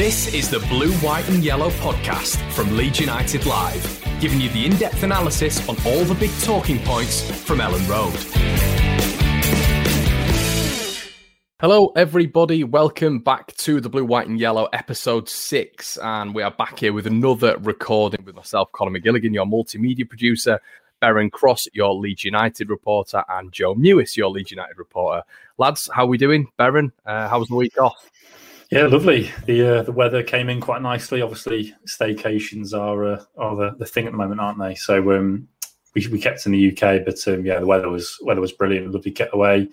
This is the Blue, White, and Yellow podcast from Leeds United Live, giving you the in depth analysis on all the big talking points from Elland Road. Hello, everybody. Welcome back to the Blue, White, and Yellow episode six. And we are back here with another recording with myself, Conor McGilligan, your multimedia producer, Beren Cross, your Leeds United reporter, and Joe Mewis, your Leeds United reporter. Lads, how are we doing? Beren, uh, how was the week off? Yeah, lovely. The uh, the weather came in quite nicely. Obviously, staycations are uh, are the, the thing at the moment, aren't they? So um, we we kept in the UK, but um, yeah, the weather was weather was brilliant. Lovely getaway. A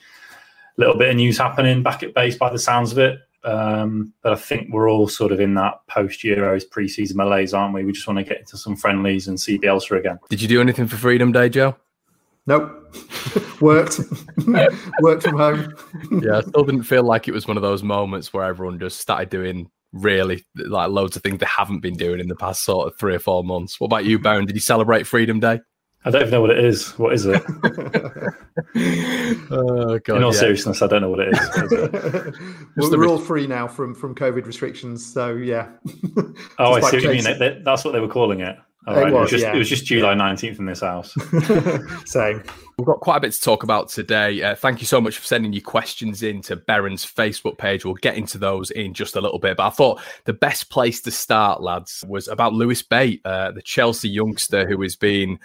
little bit of news happening back at base by the sounds of it. Um, but I think we're all sort of in that post Euros pre-season malaise, aren't we? We just want to get into some friendlies and see Bielsa again. Did you do anything for Freedom Day, Joe? Nope. Worked. Worked from home. yeah, I still didn't feel like it was one of those moments where everyone just started doing really like loads of things they haven't been doing in the past sort of three or four months. What about you, Beren? Did you celebrate Freedom Day? I don't even know what it is. What is it? oh, God, in all yeah. seriousness, I don't know what it is. What is it? well, we're re- all free now from from COVID restrictions, so yeah. Oh, I Just see what you mean. chasing- That's what they were calling it. All It right. was, just, yeah. it was just July 19th in this house. Same. We've got quite a bit to talk about today. Uh, thank you so much for sending your questions in to Beren's Facebook page. We'll get into those in just a little bit. But I thought the best place to start, lads, was about Lewis Bate, uh, the Chelsea youngster who has been.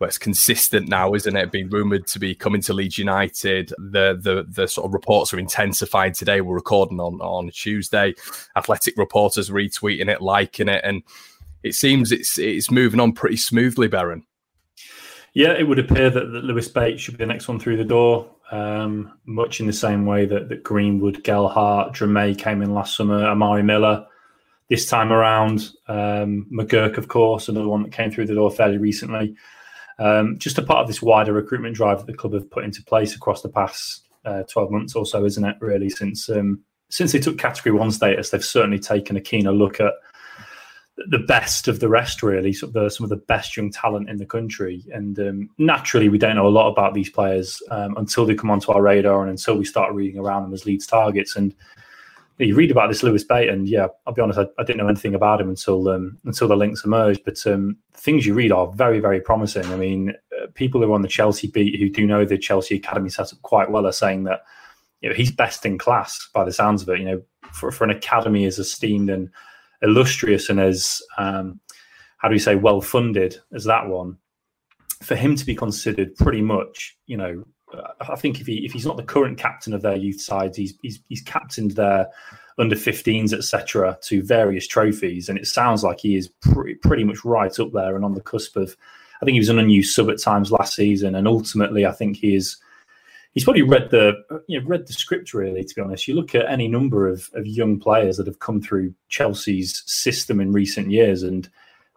Well, it's consistent now, isn't it? Being rumoured to be coming to Leeds United. The the the sort of reports are intensified today. We're recording on on Tuesday. Athletic reporters retweeting it, liking it, and it seems it's it's moving on pretty smoothly, Beren. Yeah, it would appear that, that Lewis Bates should be the next one through the door, um, much in the same way that, that Greenwood, Gelhardt, Drameh came in last summer, Amari Miller this time around, um, McGurk, of course, another one that came through the door fairly recently. Um, just a part of this wider recruitment drive that the club have put into place across the past uh, 12 months or so, isn't it, really? Since um, since they took Category 1 status, they've certainly taken a keener look at the best of the rest, really, some of the, some of the best young talent in the country. And um, naturally, we don't know a lot about these players um, until they come onto our radar and until we start reading around them as Leeds targets. And you read about this Lewis Bate, and yeah, I'll be honest, I, I didn't know anything about him until um, until the links emerged. But um, things you read are very, very promising. I mean, uh, people who are on the Chelsea beat who do know the Chelsea academy setup quite well are saying that you know he's best in class by the sounds of it. You know, for for an academy as esteemed and illustrious and as um, how do you say well funded as that one, for him to be considered pretty much, you know, I think if he if he's not the current captain of their youth sides, he's he's, he's captained their under 15s, etc., to various trophies, and it sounds like he is pretty pretty much right up there and on the cusp of. I think he was an unused sub at times last season, and ultimately, I think he is. He's probably read the you know, read the script really. To be honest, you look at any number of, of young players that have come through Chelsea's system in recent years, and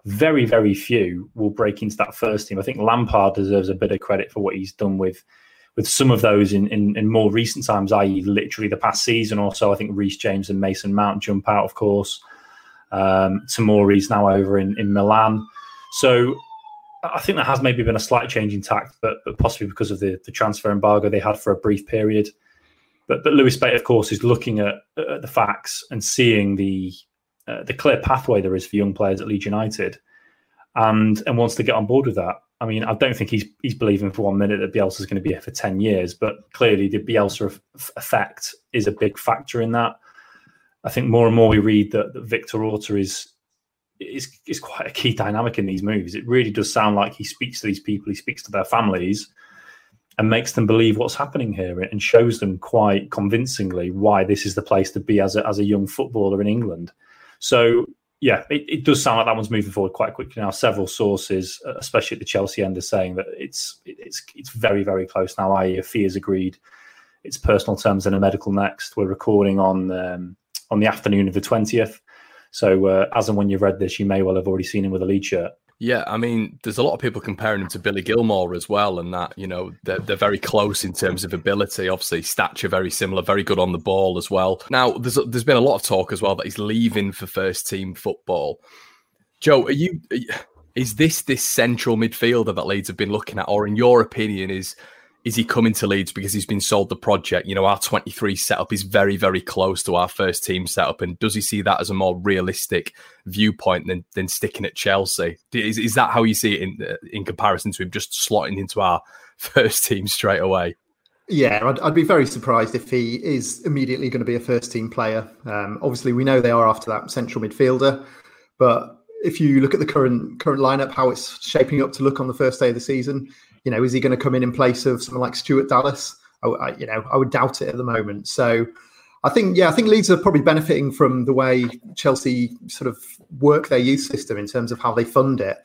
very very few will break into that first team. I think Lampard deserves a bit of credit for what he's done with with some of those in, in, in more recent times, i.e., literally the past season or so. I think Reece James and Mason Mount jump out, of course. Um, Tomori's now over in, in Milan. So I think there has maybe been a slight change in tact, but, but possibly because of the, the transfer embargo they had for a brief period. But but Lewis Bate, of course, is looking at, at the facts and seeing the uh, the clear pathway there is for young players at Leeds United, and and wants to get on board with that. I mean, I don't think he's he's believing for one minute that Bielsa is going to be here for ten years, but clearly the Bielsa effect is a big factor in that. I think more and more we read that, that Victor Orta is is is quite a key dynamic in these movies. It really does sound like he speaks to these people, he speaks to their families, and makes them believe what's happening here, and shows them quite convincingly why this is the place to be as a as a young footballer in England. So yeah, it, it does sound like that one's moving forward quite quickly now. Several sources, especially at the Chelsea end, are saying that it's it's it's very very close now. I.e., a fee is agreed. It's personal terms and a medical next. We're recording on um, on the afternoon of the twentieth, So uh, as and when you've read this, you may well have already seen him with a lead shirt. Yeah, I mean, there's a lot of people comparing him to Billy Gilmour as well, and that you know they're, they're very close in terms of ability. Obviously, stature very similar, very good on the ball as well. Now, there's there's been a lot of talk as well that he's leaving for first team football. Joe, are you? Is this this central midfielder that Leeds have been looking at, or in your opinion, is is he coming to Leeds because he's been sold the project? You know, our 23 setup is very, very close to our first team setup. And does he see that as a more realistic viewpoint than, than sticking at Chelsea? Is, is that how you see it in, in comparison to him just slotting into our first team straight away? Yeah, I'd, I'd, be very surprised if he is immediately going to be a first team player. Um, obviously, we know they are after that central midfielder, but if you look at the current current lineup, how it's shaping up to look on the first day of the season, you know, is he going to come in in place of someone like Stuart Dallas? I, I, you know, I would doubt it at the moment. So I think, yeah, I think Leeds are probably benefiting from the way Chelsea sort of work their youth system in terms of how they fund it.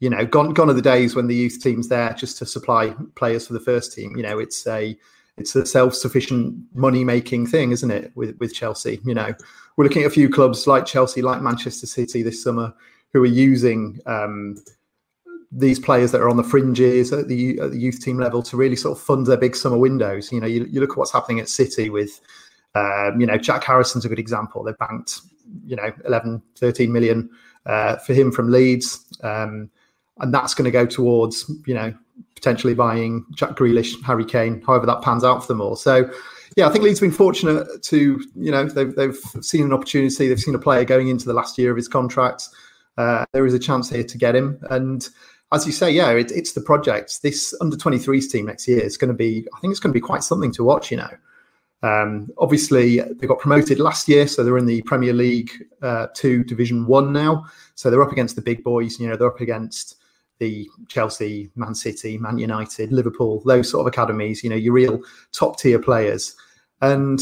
You know, gone gone are the days when the youth team's there just to supply players for the first team. You know, it's a it's a self-sufficient money-making thing, isn't it? With with Chelsea, you know, we're looking at a few clubs like Chelsea, like Manchester City this summer, who are using um, these players that are on the fringes at the, at the youth team level to really sort of fund their big summer windows. You know, you, you look at what's happening at City with, um, you know, Jack Harrison's a good example. They've banked, you know, 11, 13 million uh, for him from Leeds. Um, and that's going to go towards, you know, potentially buying Jack Grealish, Harry Kane, however that pans out for them all. So, yeah, I think Leeds have been fortunate to, you know, they've, they've seen an opportunity. They've seen a player going into the last year of his contract. Uh, there is a chance here to get him. And as you say, yeah, it, it's the project. This under 23s team next year is going to be, I think it's going to be quite something to watch, you know. Um, obviously, they got promoted last year, so they're in the Premier League uh, Two Division One now. So they're up against the big boys. You know, they're up against the Chelsea, Man City, Man United, Liverpool, those sort of academies. You know, your real top tier players. And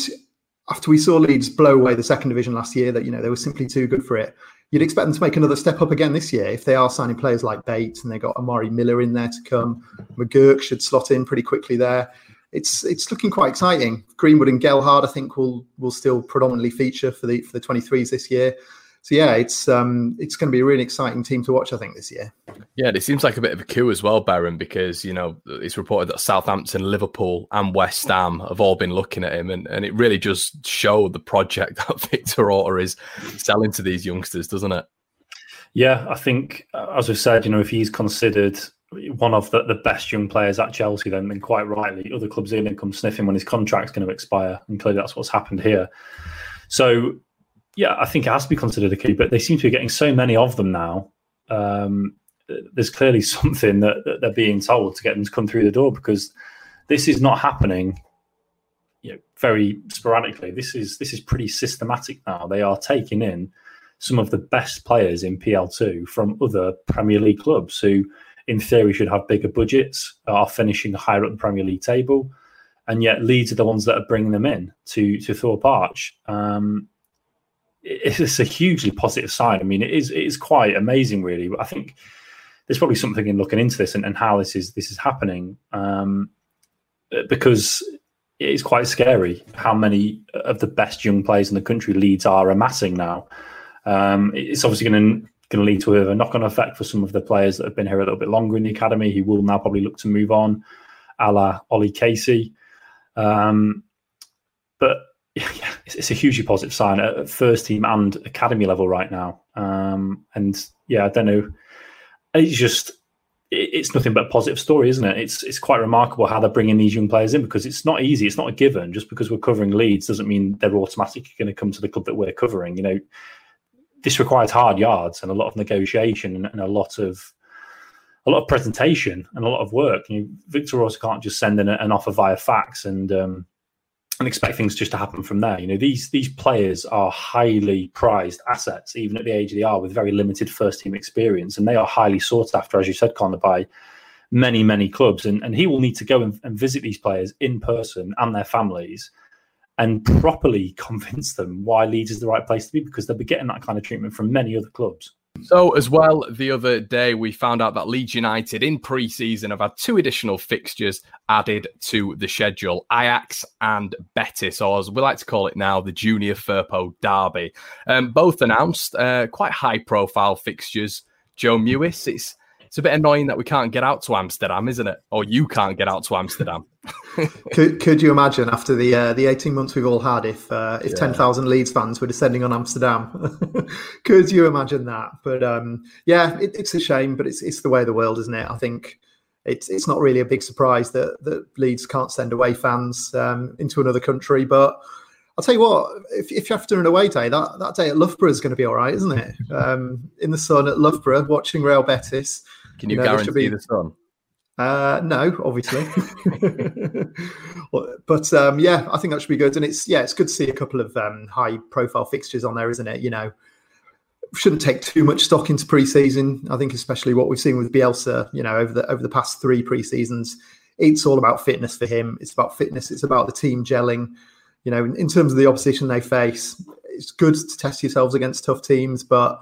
after we saw Leeds blow away the second division last year, that you know they were simply too good for it you'd expect them to make another step up again this year if they are signing players like Bates and they got Amari Miller in there to come. McGurk should slot in pretty quickly there. It's it's looking quite exciting. Greenwood and Gelhardt, I think, will will still predominantly feature for the for the 23s this year so yeah, it's um, it's going to be a really exciting team to watch. I think this year. Yeah, it seems like a bit of a coup as well, Beren, because you know it's reported that Southampton, Liverpool, and West Ham have all been looking at him, and, and it really just showed the project that Victor Orta is selling to these youngsters, doesn't it? Yeah, I think uh, as we've said, you know, if he's considered one of the, the best young players at Chelsea, then, then quite rightly, other clubs are going to come sniffing when his contract's going to expire, and clearly that's what's happened here. So yeah, I think it has to be considered a key, but they seem to be getting so many of them now. Um, there's clearly something that, that, they're being told to get them to come through the door because this is not happening you know, very sporadically. This is this is pretty systematic now. They are taking in some of the best players in PL2 from other Premier League clubs who, in theory, should have bigger budgets, are finishing higher up the Premier League table, and yet Leeds are the ones that are bringing them in to to Thorpe Arch. Um, it's a hugely positive sign. I mean, it is it is quite amazing, really. But I think there's probably something in looking into this and, and how this is this is happening, um, because it is quite scary how many of the best young players in the country Leeds are amassing now. Um, it's obviously going to going to lead to a knock-on effect for some of the players that have been here a little bit longer in the academy who will now probably look to move on, a la Ollie Casey. Um, but yeah, it's, a hugely positive sign at first team and academy level right now. Um, and yeah, I don't know. It's just it's nothing but a positive story, isn't it? It's it's quite remarkable how they're bringing these young players in because it's not easy. It's not a given. Just because we're covering Leeds doesn't mean they're automatically going to come to the club that we're covering. You know, this requires hard yards and a lot of negotiation and, a lot of a lot of presentation and a lot of work. You know, Victor Orta can't just send in an offer via fax and um, and expect things just to happen from there. You know, these these players are highly prized assets, even at the age they are, with very limited first team experience, and they are highly sought after, as you said, Conor, by many many clubs. And and he will need to go and, and visit these players in person and their families, and properly convince them why Leeds is the right place to be, because they'll be getting that kind of treatment from many other clubs. So, as well, the other day we found out that Leeds United in pre season have had two additional fixtures added to the schedule Ajax and Betis, or as we like to call it now, the Junior Firpo Derby. Um, both announced uh, quite high profile fixtures. Joe Mewis, it's it's a bit annoying that we can't get out to Amsterdam, isn't it? Or you can't get out to Amsterdam. could could you imagine after the uh, the eighteen months we've all had if uh, if yeah. ten thousand Leeds fans were descending on Amsterdam? could you imagine that? But um, yeah, it, it's a shame, but it's it's the way of the world, isn't it? I think it's it's not really a big surprise that that Leeds can't send away fans um, into another country, but. I'll tell you what, if, if you have to do an away day, that, that day at Loughborough is going to be all right, isn't it? Um, in the sun at Loughborough, watching Real Betis, can you, you know, guarantee be, the sun? Uh, no, obviously. but um, yeah, I think that should be good. And it's yeah, it's good to see a couple of um, high profile fixtures on there, isn't it? You know, shouldn't take too much stock into pre-season. I think especially what we've seen with Bielsa, you know, over the over the past three pre-seasons, it's all about fitness for him. It's about fitness. It's about the team gelling. You know, in, in terms of the opposition they face, it's good to test yourselves against tough teams, but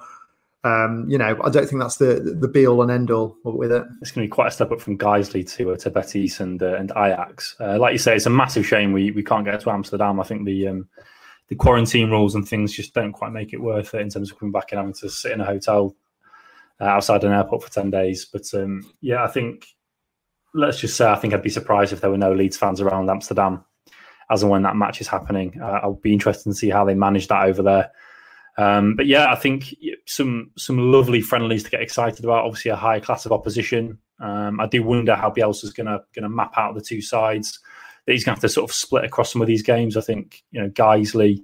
um, you know, I don't think that's the the be all and end all with it. It's going to be quite a step up from Guiseley to uh, to Betis and uh, and Ajax. Uh, like you say, it's a massive shame we we can't get to Amsterdam. I think the um, the quarantine rules and things just don't quite make it worth it in terms of coming back and having to sit in a hotel uh, outside an airport for ten days. But um, yeah, I think let's just say I think I'd be surprised if there were no Leeds fans around Amsterdam as and when that match is happening. Uh, I'll be interested to see how they manage that over there. Um, but yeah, I think some some lovely friendlies to get excited about. Obviously, a high class of opposition. Um, I do wonder how Bielsa's going to going to map out the two sides. That he's going to have to sort of split across some of these games. I think you know Guiseley,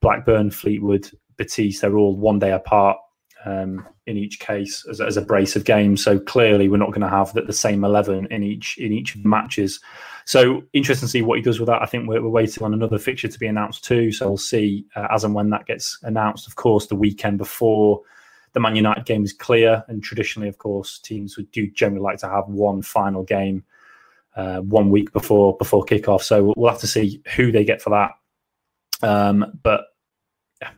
Blackburn, Fleetwood, Betis. They're all one day apart um, in each case as, as, a brace of games. So clearly, we're not going to have the, the, same eleven in each in each of the matches. So interesting to see what he does with that. I think we're, we're waiting on another fixture to be announced too. So we'll see uh, as and when that gets announced. Of course, the weekend before the Man United game is clear, and traditionally, of course, teams would do generally like to have one final game uh, one week before before kickoff. So we'll have to see who they get for that. Um, but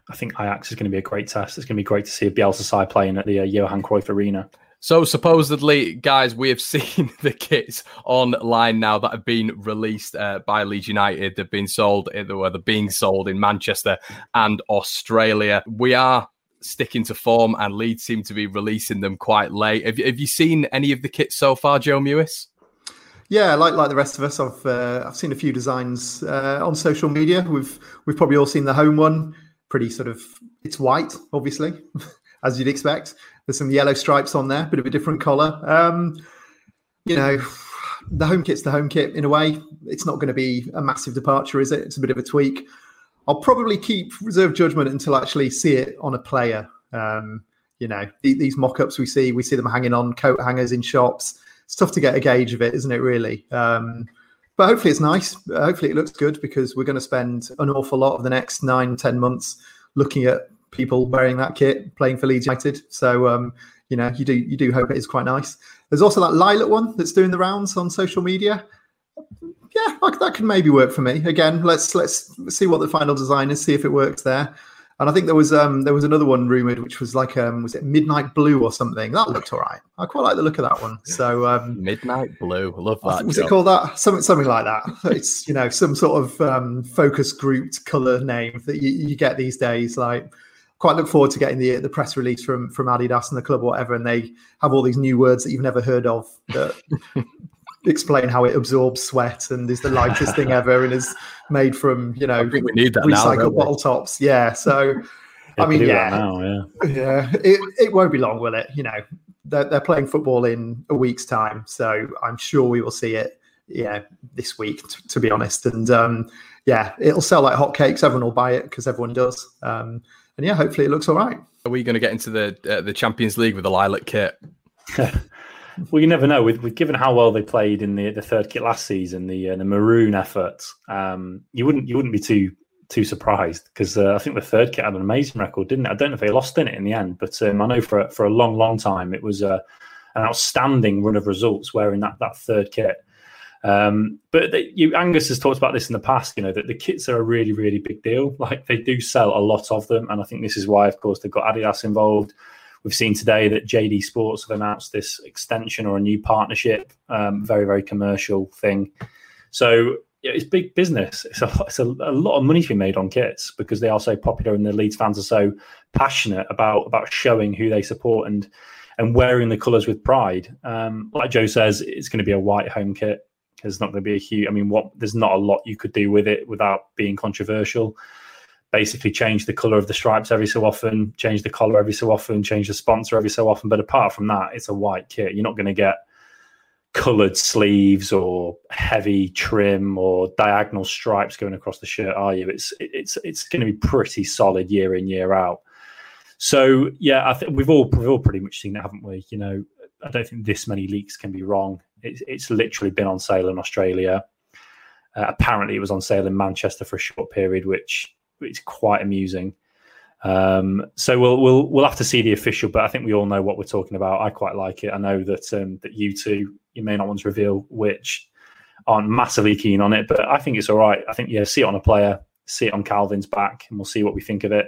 I think Ajax is going to be a great test. It's going to be great to see a Bielsa side playing at the uh, Johan Cruyff Arena. So supposedly, guys, we have seen the kits online now that have been released uh, by Leeds United. They've been sold, uh, they're being sold in Manchester and Australia. We are sticking to form, and Leeds seem to be releasing them quite late. Have, have you seen any of the kits so far, Joe Mewis? Yeah, like like the rest of us, I've uh, I've seen a few designs uh, on social media. We've we've probably all seen the home one pretty sort of it's white, obviously, as you'd expect. There's some yellow stripes on there, bit of a different color. Um, you know, the home kit's the home kit in a way. It's not going to be a massive departure, is it? It's a bit of a tweak. I'll probably keep reserve judgment until I actually see it on a player. Um, you know, these mock-ups we see, we see them hanging on coat hangers in shops. It's tough to get a gauge of it, isn't it? Really. Um, but hopefully it's nice. Hopefully it looks good because we're going to spend an awful lot of the next nine, ten months looking at people wearing that kit playing for Leeds United. So um, you know, you do you do hope it is quite nice. There's also that lilac one that's doing the rounds on social media. Yeah, that could maybe work for me. Again, let's let's see what the final design is, see if it works there. And I think there was um there was another one rumored, which was like um was it Midnight Blue or something? That looked all right. I quite like the look of that one. So um Midnight Blue, I love that. Was it called that? Something something like that. It's you know some sort of um, focus grouped color name that you, you get these days. Like quite look forward to getting the the press release from from Adidas and the club or whatever, and they have all these new words that you've never heard of that explain how it absorbs sweat and is the lightest thing ever and is made from you know Think we need that recycled now, bottle tops. Yeah, so I mean, yeah, now, yeah, yeah. It, it won't be long, will it? You know, they're, they're playing football in a week's time, so I'm sure we will see it. Yeah, this week, t- to be honest, and um, yeah, it'll sell like hotcakes. Everyone will buy it because everyone does. Um, and yeah, hopefully it looks all right. Are we going to get into the uh, the Champions League with the lilac kit? well, you never know. With, with, given how well they played in the the third kit last season, the uh, the maroon effort, um, you wouldn't you wouldn't be too too surprised because uh, I think the third kit had an amazing record, didn't it? I don't know if they lost in it in the end, but um, I know for for a long long time it was uh, an outstanding run of results wearing that that third kit. Um, but they, you, Angus has talked about this in the past. You know that the kits are a really, really big deal. Like they do sell a lot of them, and I think this is why, of course, they've got Adidas involved We've seen today that JD Sports have announced this extension or a new partnership, um, very very commercial thing. So yeah, it's big business. It's, a, it's a, a, lot of money to be made on kits because they are so popular and the Leeds fans are so passionate about about showing who they support and and wearing the colours with pride. Um, like Joe says, it's going to be a white home kit. There's not going to be a huge. I mean, what there's not a lot you could do with it without being controversial. Basically, change the color of the stripes every so often, change the collar every so often, change the sponsor every so often. But apart from that, it's a white kit. You're not going to get colored sleeves or heavy trim or diagonal stripes going across the shirt, are you? It's it's it's going to be pretty solid year in year out. So yeah, I think we've all we've all pretty much seen it, haven't we? You know, I don't think this many leaks can be wrong. It's, it's literally been on sale in Australia. Uh, apparently, it was on sale in Manchester for a short period, which is quite amusing. Um, so we'll we'll we'll have to see the official, but I think we all know what we're talking about. I quite like it. I know that um, that you two you may not want to reveal which aren't massively keen on it, but I think it's all right. I think yeah, see it on a player, see it on Kalvin's back, and we'll see what we think of it.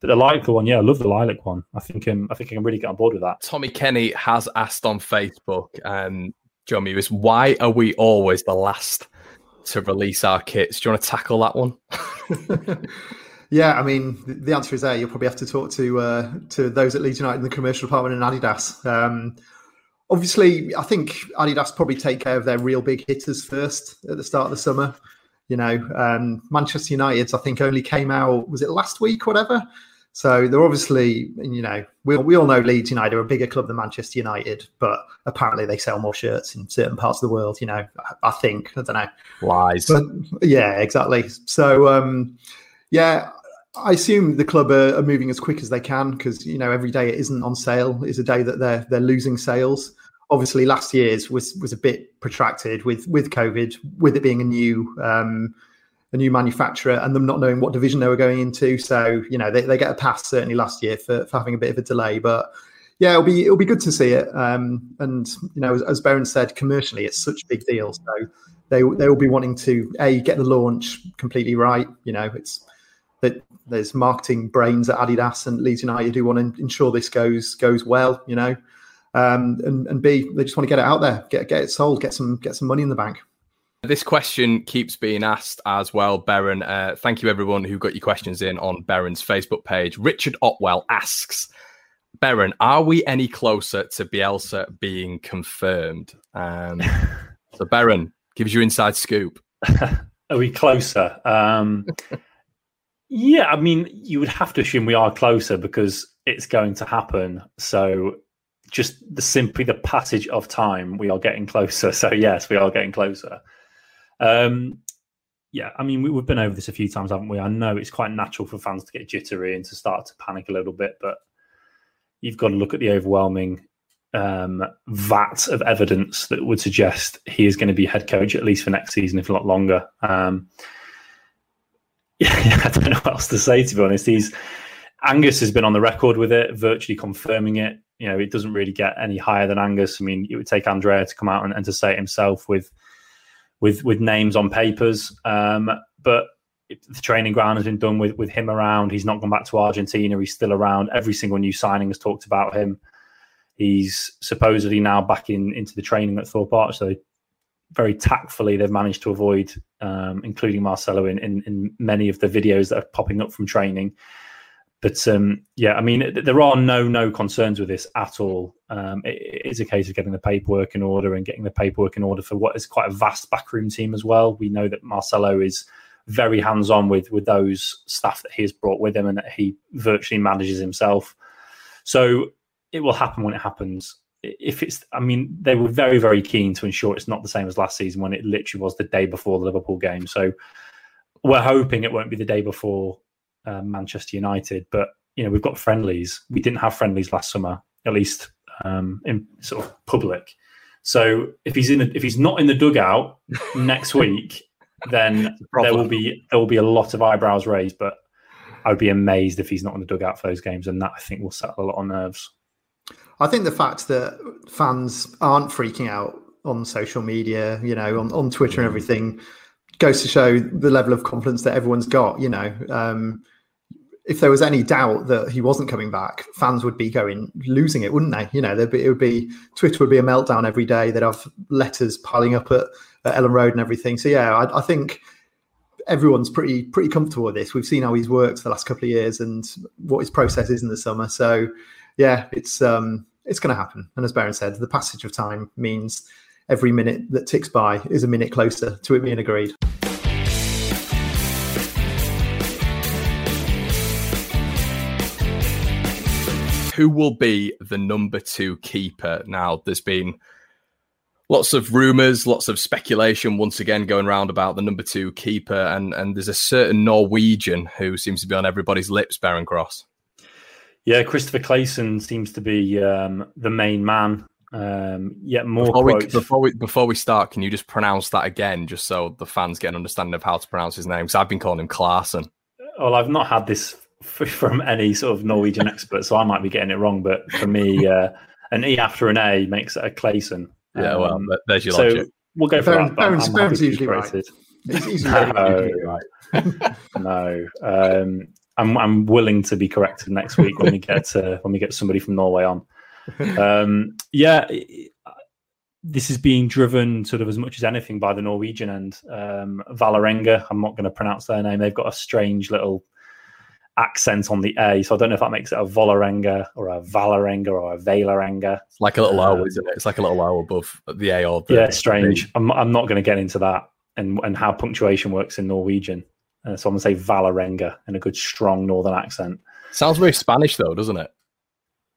But the lilac one, yeah, I love the lilac one. I think um, I think I can really get on board with that. Tommy Kenny has asked on Facebook, um, Joe Mewis, why are we always the last to release our kits? Do you want to tackle that one? yeah, I mean, the answer is there. You'll probably have to talk to uh, to those at Leeds United in the commercial department and Adidas. Um, obviously, I think Adidas probably take care of their real big hitters first at the start of the summer. You know, um, Manchester United's I think only came out was it last week, whatever. So they're obviously, you know, we, we all know Leeds United are a bigger club than Manchester United, but apparently they sell more shirts in certain parts of the world. You know, I, I think I don't know lies, but yeah, exactly. So um, yeah, I assume the club are, are moving as quick as they can because you know every day it isn't on sale is a day that they're they're losing sales. Obviously, last year's was was a bit protracted with with COVID, with it being a new. Um, a new manufacturer and them not knowing what division they were going into. So, you know, they, they get a pass certainly last year for, for having a bit of a delay. But yeah, it'll be it'll be good to see it. Um, and you know, as, as Beren said, commercially, it's such a big deal. So they they will be wanting to a get the launch completely right. You know, it's that there's marketing brains at Adidas and Leeds United who want to ensure this goes goes well. You know, um, and and b they just want to get it out there, get get it sold, get some get some money in the bank. This question keeps being asked as well, Beren. Uh, thank you, everyone who got your questions in on Beren's Facebook page. Richard Otwell asks, Beren, are we any closer to Bielsa being confirmed? Um, so, Beren, gives you inside scoop. are we closer? Um, yeah, I mean, you would have to assume we are closer because it's going to happen. So, just the simply the passage of time, we are getting closer. So, yes, we are getting closer. Um, yeah, I mean, we, have been over this a few times, haven't we? I know it's quite natural for fans to get jittery and to start to panic a little bit, but you've got to look at the overwhelming um, vat of evidence that would suggest he is going to be head coach at least for next season, if not longer. Um, yeah, I don't know what else to say, to be honest. He's Angus has been on the record with it, virtually confirming it. You know, it doesn't really get any higher than Angus. I mean, it would take Andrea to come out and, and to say it himself with with with names on papers. Um, but the training ground has been done with with him around. He's not gone back to Argentina. He's still around. Every single new signing has talked about him. He's supposedly now back in into the training at Thorpe Arch. So very tactfully, they've managed to avoid, um, including Marcelo, in, in, in many of the videos that are popping up from training. But um, yeah, I mean, there are no no concerns with this at all. Um, it is a case of getting the paperwork in order and getting the paperwork in order for what is quite a vast backroom team as well. We know that Marcelo is very hands on with with those staff that he has brought with him and that he virtually manages himself. So it will happen when it happens. If it's, I mean, they were very very keen to ensure it's not the same as last season when it literally was the day before the Liverpool game. So we're hoping it won't be the day before uh, Manchester United. But you know, we've got friendlies. We didn't have friendlies last summer, at least um, in sort of public. So if he's in, a, if he's not in the dugout next week, then there will be there will be a lot of eyebrows raised. But I would be amazed if he's not in the dugout for those games, and that I think will settle a lot of nerves. I think the fact that fans aren't freaking out on social media, you know, on, on Twitter and everything, goes to show the level of confidence that everyone's got. You know, um, if there was any doubt that he wasn't coming back, fans would be going losing it, wouldn't they? You know, be, it would be Twitter would be a meltdown every day. They'd have letters piling up at, at Elland Road and everything. So yeah, I, I, think everyone's pretty pretty comfortable with this. We've seen how he's worked the last couple of years and what his process is in the summer. So yeah, it's um, it's going to happen. And as Beren said, the passage of time means every minute that ticks by is a minute closer to it being agreed. who will be the number two keeper? Now, there's been lots of rumors, lots of speculation once again going around about the number two keeper, and and there's a certain Norwegian who seems to be on everybody's lips, Beren Cross. Yeah, Kristoffer Klaesson seems to be um, the main man. Um, yet more before we, before we before we start, can you just pronounce that again, just so the fans get an understanding of how to pronounce his name? Because I've been calling him Clarson. Well, I've not had this from any sort of Norwegian expert, so I might be getting it wrong. But for me, uh, an E after an A makes it a Clayson. Yeah, well, um, there's your so logic. We'll go for Beren, that. Beren's, usually right. no, right. no. Um, I'm I'm willing to be corrected next week when we get to, when we get somebody from Norway on. Um, yeah, this is being driven sort of as much as anything by the Norwegian and um, Vålerenga. I'm not going to pronounce their name. They've got a strange little accent on the A. So I don't know if that makes it a Volarenga or a Valarenga or a Valarenga. It's like a little O, um, isn't it? It's like a little O above the A or the Yeah, strange. I'm, I'm not going to get into that and, and how punctuation works in Norwegian. Uh, so I'm going to say Valarenga in a good, strong northern accent. Sounds very Spanish, though, doesn't it?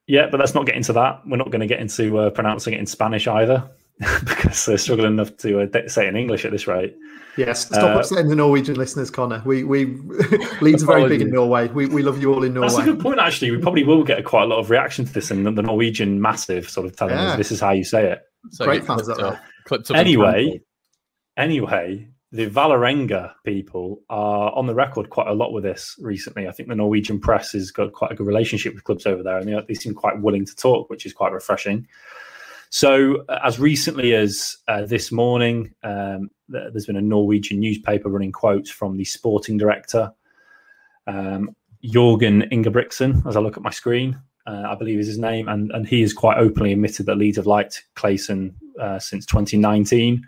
Yeah, but let's not get into that. We're not going to get into uh, pronouncing it in Spanish either. because they're struggling enough to uh, say it in English at this rate. Yes, stop uh, upsetting the Norwegian listeners, Conor. We we Leeds are very big in Norway. We, we love you all in Norway. That's a good point. Actually, we probably will get quite a lot of reaction to this, and the Norwegian massive sort of telling yeah. us this is how you say it. So Great fans up there. Anyway, anyway, the Vålerenga people are on the record quite a lot with this recently. I think the Norwegian press has got quite a good relationship with clubs over there, and they, they seem quite willing to talk, which is quite refreshing. So, uh, as recently as uh, this morning, um, there's been a Norwegian newspaper running quotes from the sporting director, um, Jorgen Ingebrigtsen, as I look at my screen. Uh, I believe is his name, and, and he has quite openly admitted that Leeds have liked Klaesson uh, since 2019,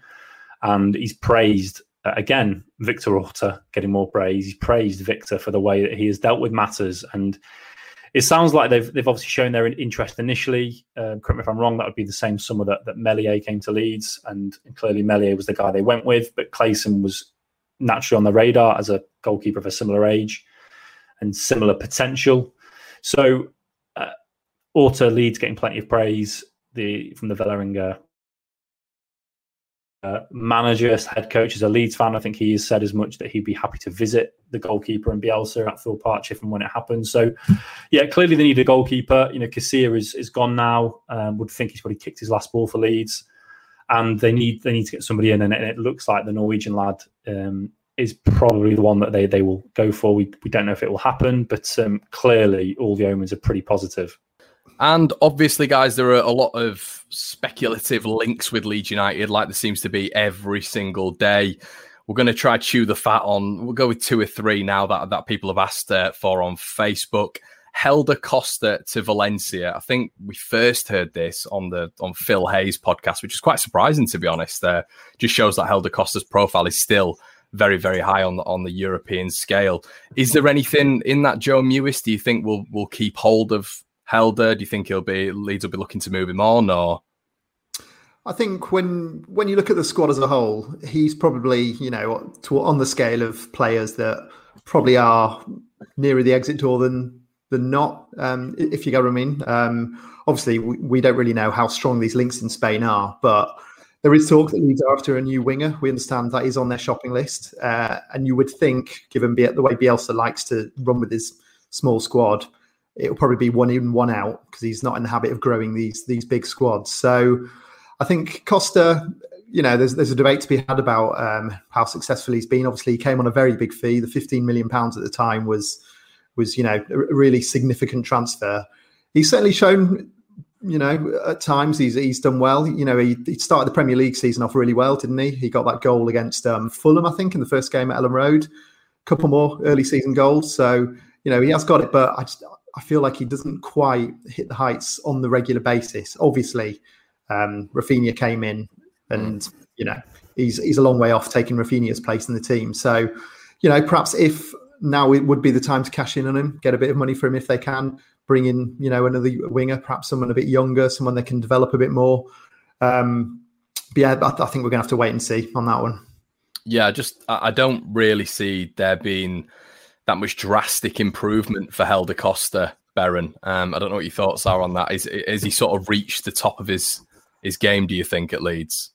and he's praised uh, again Victor Orta getting more praise. He's praised Victor for the way that he has dealt with matters and it sounds like they've they've obviously shown their interest initially. Uh, correct me if I'm wrong. That would be the same summer that that Meslier came to Leeds, and, clearly Meslier was the guy they went with. But Klaesson was naturally on the radar as a goalkeeper of a similar age and similar potential. So, uh, Orta Leeds getting plenty of praise the from the Vålerenga uh, manager, head coach, is a Leeds fan. I think he has said as much that he'd be happy to visit the goalkeeper and Bielsa at Thorpe Arch if and when it happens. So, yeah, clearly they need a goalkeeper. You know, Casilla is is gone now. Um, would think he's probably kicked his last ball for Leeds, and they need they need to get somebody in. And it, it looks like the Norwegian lad um, is probably the one that they they will go for. We we don't know if it will happen, but um, clearly all the omens are pretty positive. And obviously, guys, there are a lot of speculative links with Leeds United, like there seems to be every single day. We're going to try chew the fat on. We'll go with two or three now that, that people have asked uh, for on Facebook. Helder Costa to Valencia. I think we first heard this on the on Phil Hay's podcast, which is quite surprising to be honest. Uh, just shows that Helder Costa's profile is still very very high on the on the European scale. Is there anything in that Joe Mewis? Do you think will will keep hold of Helder? Do you think he'll be Leeds will be looking to move him on or? I think when when you look at the squad as a whole, he's probably you know to, on the scale of players that probably are nearer the exit door than than not. Um, if you get what I mean. Um, obviously, we, we, don't really know how strong these links in Spain are, but there is talk that Leeds are after a new winger. We understand that is on their shopping list, uh, and you would think, given the way Bielsa likes to run with his small squad, it'll probably be one in, one out because he's not in the habit of growing these these big squads. So I think Costa, you know, there's there's a debate to be had about um, how successful he's been. Obviously, he came on a very big fee. The 15 million pounds at the time was was you know a really significant transfer. He's certainly shown. You know, at times he's he's done well. You know, he, he started the Premier League season off really well, didn't he? He got that goal against um, Fulham, I think, in the first game at Elland Road A couple more early season goals. So you know, he has got it, but I just I feel like he doesn't quite hit the heights on the regular basis. Obviously, um, Raphinha came in, and mm. you know he's he's a long way off taking Raphinha's place in the team. So, you know, perhaps if now it would be the time to cash in on him, get a bit of money for him if they can, bring in you know another winger, perhaps someone a bit younger, someone that can develop a bit more. Um, but yeah, I, I think we're gonna have to wait and see on that one. Yeah, just I don't really see there being that much drastic improvement for Helder Costa, Beren. Um, I don't know what your thoughts are on that. Is is he sort of reached the top of his his game? Do you think at Leeds?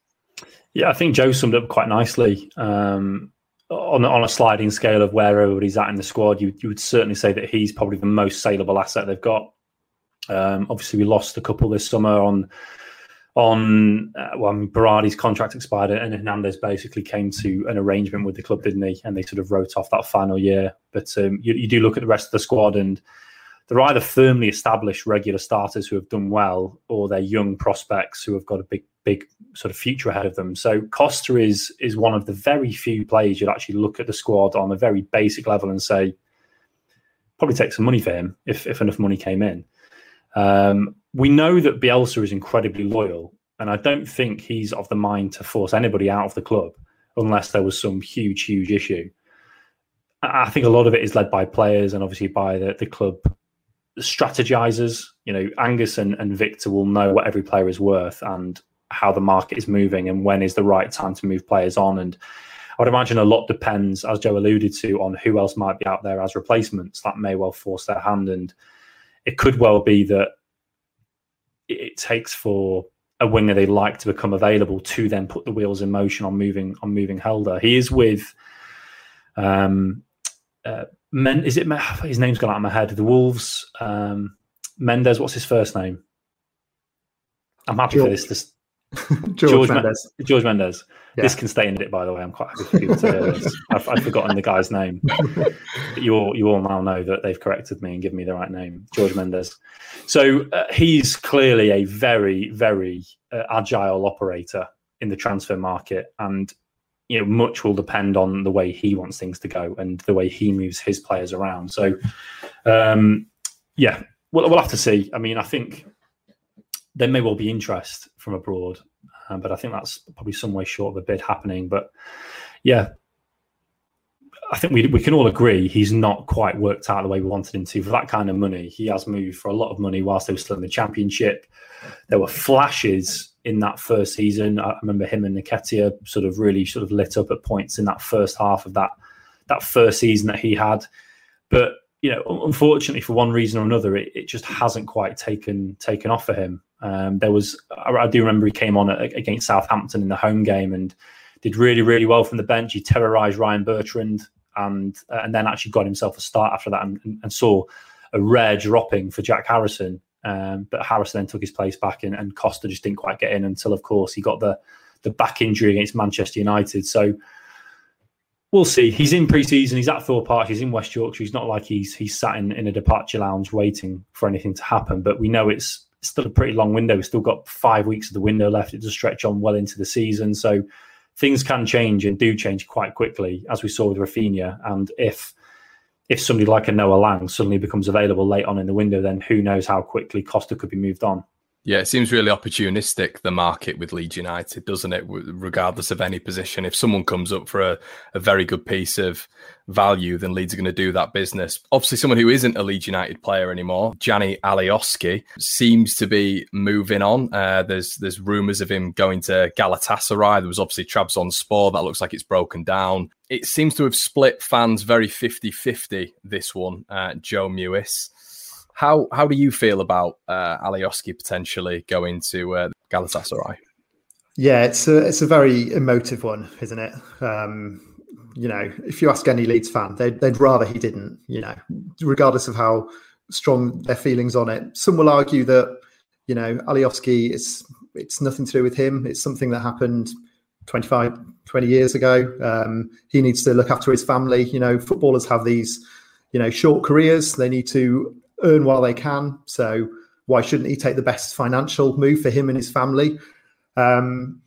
Yeah, I think Joe summed up quite nicely. Um, on on a sliding scale of where everybody's at in the squad, you you would certainly say that he's probably the most saleable asset they've got. Um, obviously, we lost a couple this summer on on uh, mean, Berardi's contract expired, and Hernandez basically came to an arrangement with the club, didn't he? And they sort of wrote off that final year. But um, you, you, do look at the rest of the squad, and they're either firmly established regular starters who have done well, or they're young prospects who have got a big, big sort of future ahead of them. So Costa is is one of the very few players you'd actually look at the squad on a very basic level and say, probably take some money for him if if enough money came in. Um, we know that Bielsa is incredibly loyal, and I don't think he's of the mind to force anybody out of the club unless there was some huge, huge issue. I think a lot of it is led by players and obviously by the, the club strategizers. You know, Angus and, and Victor will know what every player is worth and how the market is moving and when is the right time to move players on. And I would imagine a lot depends, as Joe alluded to, on who else might be out there as replacements. That may well force their hand. And it could well be that it takes for a winger they like to become available to then put the wheels in motion on moving on moving Helder. He is with um uh, Men is it his name's gone out of my head. The Wolves um Mendes, what's his first name? I'm happy George. for this. this George, George Mendes. George Mendes. Yeah. This can stay in it, by the way. I'm quite happy for people to hear this. I've, I've, forgotten the guy's name. But you all, you all now know that they've corrected me and given me the right name, George Mendes. So uh, he's clearly a very, very uh, agile operator in the transfer market, and you know much will depend on the way he wants things to go and the way he moves his players around. So, um, yeah, we'll, we'll have to see. I mean, I think there may well be interest from abroad um, but I think that's probably some way short of a bid happening. But yeah, I think we we can all agree he's not quite worked out the way we wanted him to for that kind of money. He has moved for a lot of money whilst they were still in the championship. There were flashes in that first season. I remember him and Nketiah sort of really sort of lit up at points in that first half of that that first season that he had. But you know, unfortunately, for one reason or another, it, it just hasn't quite taken taken off for him. Um, there was, I, do remember he came on against Southampton in the home game and did really, really well from the bench. He terrorised Ryan Bertrand and uh, and then actually got himself a start after that and, and saw a rare dropping for Jack Harrison. Um, but Harrison then took his place back and Costa just didn't quite get in until, of course, he got the the back injury against Manchester United. So we'll see. He's in pre-season. He's at Thorpe Park. He's in West Yorkshire. He's not like he's he's sat in, in a departure lounge waiting for anything to happen. But we know it's still a pretty long window. We've still got five weeks of the window left. It does stretch on well into the season. So things can change and do change quite quickly, as we saw with Raphinha. And if if somebody like a Noah Lang suddenly becomes available late on in the window, then who knows how quickly Costa could be moved on. Yeah, it seems really opportunistic, the market with Leeds United, doesn't it? Regardless of any position. If someone comes up for a, a very good piece of value, then Leeds are going to do that business. Obviously, someone who isn't a Leeds United player anymore, Gjanni Alioski, seems to be moving on. Uh, there's there's rumours of him going to Galatasaray. There was obviously Trabzonspor. That looks like it's broken down. It seems to have split fans very 50 50, this one, uh, Joe Mewis. How how do you feel about uh, Alioski potentially going to uh, Galatasaray? Yeah, it's a it's a very emotive one, isn't it? Um, you know, if you ask any Leeds fan, they'd, they'd rather he didn't. You know, regardless of how strong their feelings on it. Some will argue that you know Alioski is it's nothing to do with him. It's something that happened 25, 20 years ago. Um, he needs to look after his family. You know, footballers have these you know short careers. They need to earn while they can. So why shouldn't he take the best financial move for him and his family? Um,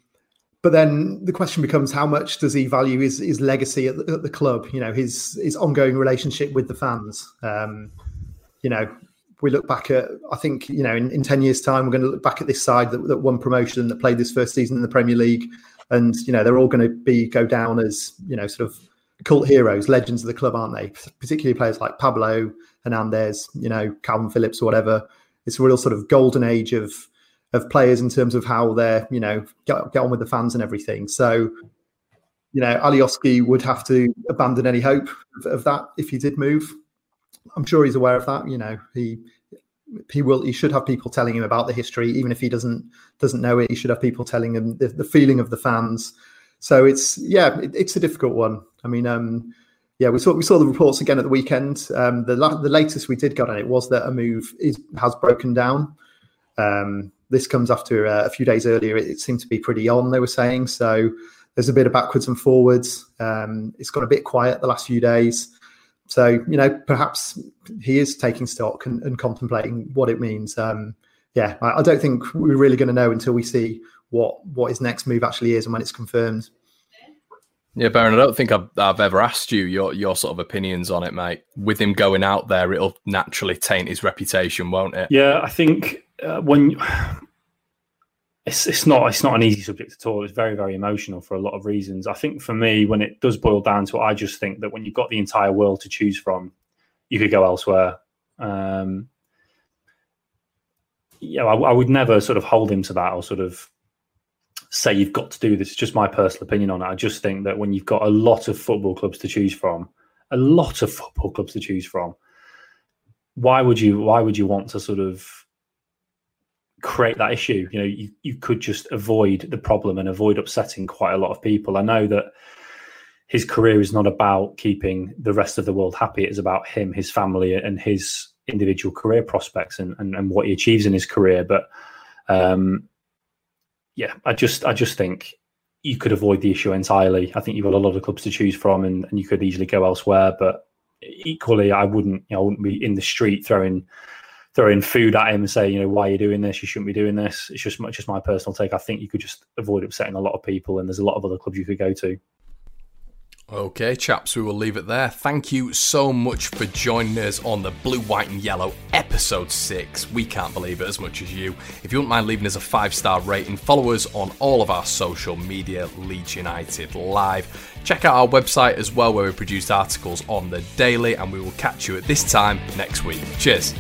but then the question becomes how much does he value his, his legacy at the, at the club? You know, his his ongoing relationship with the fans. Um, you know, we look back at, I think, you know, in, in 10 years' time, we're going to look back at this side that, that won promotion, that played this first season in the Premier League. And, you know, they're all going to be go down as, you know, sort of cult heroes, legends of the club, aren't they? Particularly players like Pablo Hernandez, you know, Kalvin Phillips or whatever. It's a real sort of golden age of of players in terms of how they're, you know, get, get on with the fans and everything. So, you know, Alioski would have to abandon any hope of, of that if he did move. I'm sure he's aware of that. You know, he he will he should have people telling him about the history, even if he doesn't doesn't know it. He should have people telling him the, the feeling of the fans. So it's yeah, it, it's a difficult one. I mean, um, yeah, we saw we saw the reports again at the weekend. Um, the la- the latest we did get on it was that a move is has broken down. Um, this comes after uh, a few days earlier. It, it, seemed to be pretty on. They were saying so. There's a bit of backwards and forwards. Um, it's got a bit quiet the last few days. So you know, perhaps he is taking stock and, and contemplating what it means. Um, yeah, I, I, don't think we're really going to know until we see what what his next move actually is and when it's confirmed. Yeah, Beren, I don't think I've, I've ever asked you your your sort of opinions on it, mate. With him going out there, it'll naturally taint his reputation, won't it? Yeah, I think uh, when it's it's not it's not an easy subject at all. It's very very emotional for a lot of reasons. I think for me, when it does boil down to it, I just think that when you've got the entire world to choose from, you could go elsewhere. Um, yeah, I, I would never sort of hold him to that or sort of say you've got to do this. It's just my personal opinion on it. I just think that when you've got a lot of football clubs to choose from, a lot of football clubs to choose from, why would you why would you want to sort of create that issue. You know, you, you could just avoid the problem and avoid upsetting quite a lot of people. I know that his career is not about keeping the rest of the world happy. It's about him, his family, and his individual career prospects and, and, and what he achieves in his career. But um, yeah, I just I just think you could avoid the issue entirely. I think you've got a lot of clubs to choose from, and, and you could easily go elsewhere. But equally, I wouldn't you know I wouldn't be in the street throwing throwing food at him and saying you know, why are you doing this? You shouldn't be doing this. It's just much just my personal take. I think you could just avoid upsetting a lot of people, and there's a lot of other clubs you could go to. Okay, chaps, we will leave it there. Thank you so much for joining us on the Blue, White, and Yellow episode six. We can't believe it as much as you. If you wouldn't mind leaving us a five star rating, follow us on all of our social media, Leeds United Live. Check out our website as well, where we produce articles on the daily, and we will catch you at this time next week. Cheers.